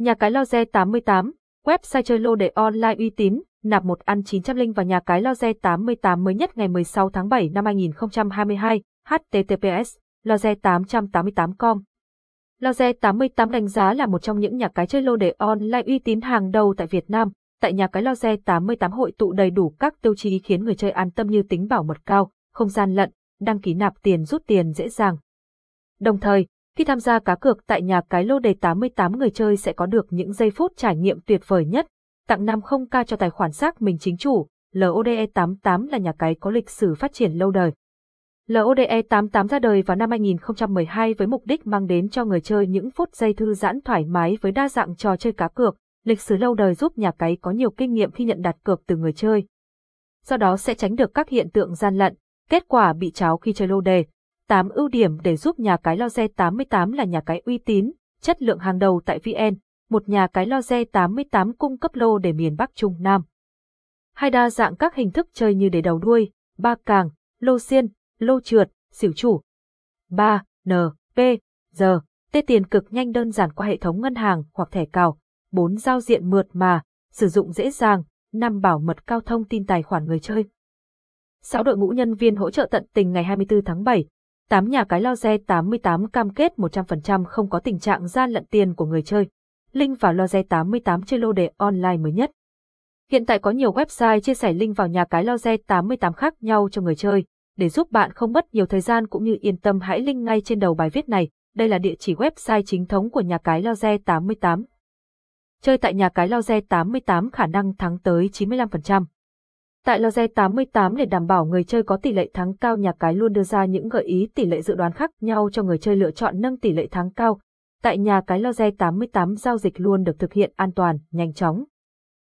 Nhà cái Loze 88, website chơi lô đề online uy tín, nạp một ăn 900 linh vào nhà cái Loze 88 mới nhất ngày 16 tháng 7 năm 2022, https, loze888.com. Loze 88 đánh giá là một trong những nhà cái chơi lô đề online uy tín hàng đầu tại Việt Nam. Tại nhà cái Loze 88 hội tụ đầy đủ các tiêu chí khiến người chơi an tâm như tính bảo mật cao, không gian lận, đăng ký nạp tiền rút tiền dễ dàng. Đồng thời, khi tham gia cá cược tại nhà cái lô đề 88 người chơi sẽ có được những giây phút trải nghiệm tuyệt vời nhất, tặng 50k cho tài khoản xác mình chính chủ, LODE 88 là nhà cái có lịch sử phát triển lâu đời. LODE 88 ra đời vào năm 2012 với mục đích mang đến cho người chơi những phút giây thư giãn thoải mái với đa dạng trò chơi cá cược, lịch sử lâu đời giúp nhà cái có nhiều kinh nghiệm khi nhận đặt cược từ người chơi. Do đó sẽ tránh được các hiện tượng gian lận, kết quả bị cháo khi chơi lô đề. 8 ưu điểm để giúp nhà cái Loze 88 là nhà cái uy tín, chất lượng hàng đầu tại VN, một nhà cái Loze 88 cung cấp lô để miền Bắc Trung Nam. Hai đa dạng các hình thức chơi như để đầu đuôi, ba càng, lô xiên, lô trượt, xỉu chủ. 3. N, P, G, T tiền cực nhanh đơn giản qua hệ thống ngân hàng hoặc thẻ cào. 4. Giao diện mượt mà, sử dụng dễ dàng. 5. Bảo mật cao thông tin tài khoản người chơi. 6. Đội ngũ nhân viên hỗ trợ tận tình ngày 24 tháng 7. 8. Nhà cái Loze 88 cam kết 100% không có tình trạng gian lận tiền của người chơi. Link vào Loze 88 chơi lô đề online mới nhất. Hiện tại có nhiều website chia sẻ link vào nhà cái Loze 88 khác nhau cho người chơi. Để giúp bạn không mất nhiều thời gian cũng như yên tâm, hãy link ngay trên đầu bài viết này. Đây là địa chỉ website chính thống của nhà cái Loze 88. Chơi tại nhà cái Loze 88 khả năng thắng tới 95%. Tại loge 88 để đảm bảo người chơi có tỷ lệ thắng cao nhà cái luôn đưa ra những gợi ý tỷ lệ dự đoán khác nhau cho người chơi lựa chọn nâng tỷ lệ thắng cao. Tại nhà cái loge 88 giao dịch luôn được thực hiện an toàn, nhanh chóng.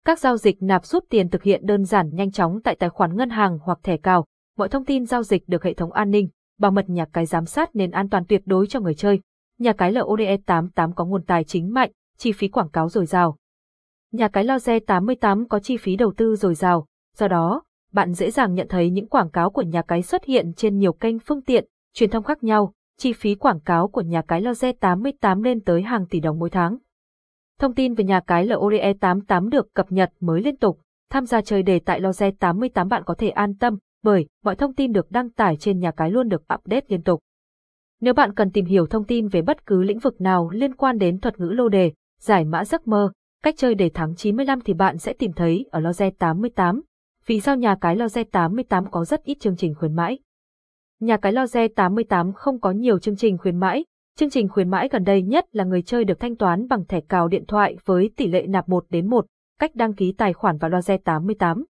Các giao dịch nạp rút tiền thực hiện đơn giản nhanh chóng tại tài khoản ngân hàng hoặc thẻ cào. Mọi thông tin giao dịch được hệ thống an ninh, bảo mật nhà cái giám sát nên an toàn tuyệt đối cho người chơi. Nhà cái LODE 88 có nguồn tài chính mạnh, chi phí quảng cáo dồi dào. Nhà cái loge 88 có chi phí đầu tư dồi dào, do đó, bạn dễ dàng nhận thấy những quảng cáo của nhà cái xuất hiện trên nhiều kênh phương tiện, truyền thông khác nhau, chi phí quảng cáo của nhà cái Loze 88 lên tới hàng tỷ đồng mỗi tháng. Thông tin về nhà cái LODE 88 được cập nhật mới liên tục, tham gia chơi đề tại Loze 88 bạn có thể an tâm, bởi mọi thông tin được đăng tải trên nhà cái luôn được update liên tục. Nếu bạn cần tìm hiểu thông tin về bất cứ lĩnh vực nào liên quan đến thuật ngữ lô đề, giải mã giấc mơ, cách chơi đề thắng 95 thì bạn sẽ tìm thấy ở Loze 88. Vì sao nhà cái Loze 88 có rất ít chương trình khuyến mãi? Nhà cái Loze 88 không có nhiều chương trình khuyến mãi. Chương trình khuyến mãi gần đây nhất là người chơi được thanh toán bằng thẻ cào điện thoại với tỷ lệ nạp 1 đến 1, cách đăng ký tài khoản vào Loze 88.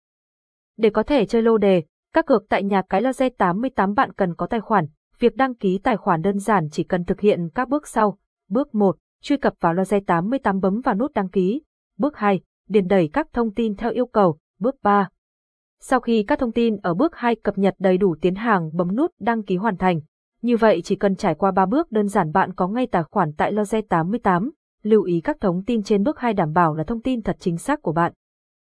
Để có thể chơi lô đề, các cược tại nhà cái Loze 88 bạn cần có tài khoản. Việc đăng ký tài khoản đơn giản chỉ cần thực hiện các bước sau. Bước 1, truy cập vào Loze 88 bấm vào nút đăng ký. Bước 2, điền đầy các thông tin theo yêu cầu. Bước 3, sau khi các thông tin ở bước 2 cập nhật đầy đủ tiến hàng bấm nút đăng ký hoàn thành. Như vậy chỉ cần trải qua 3 bước đơn giản bạn có ngay tài khoản tại Loze 88. Lưu ý các thông tin trên bước 2 đảm bảo là thông tin thật chính xác của bạn.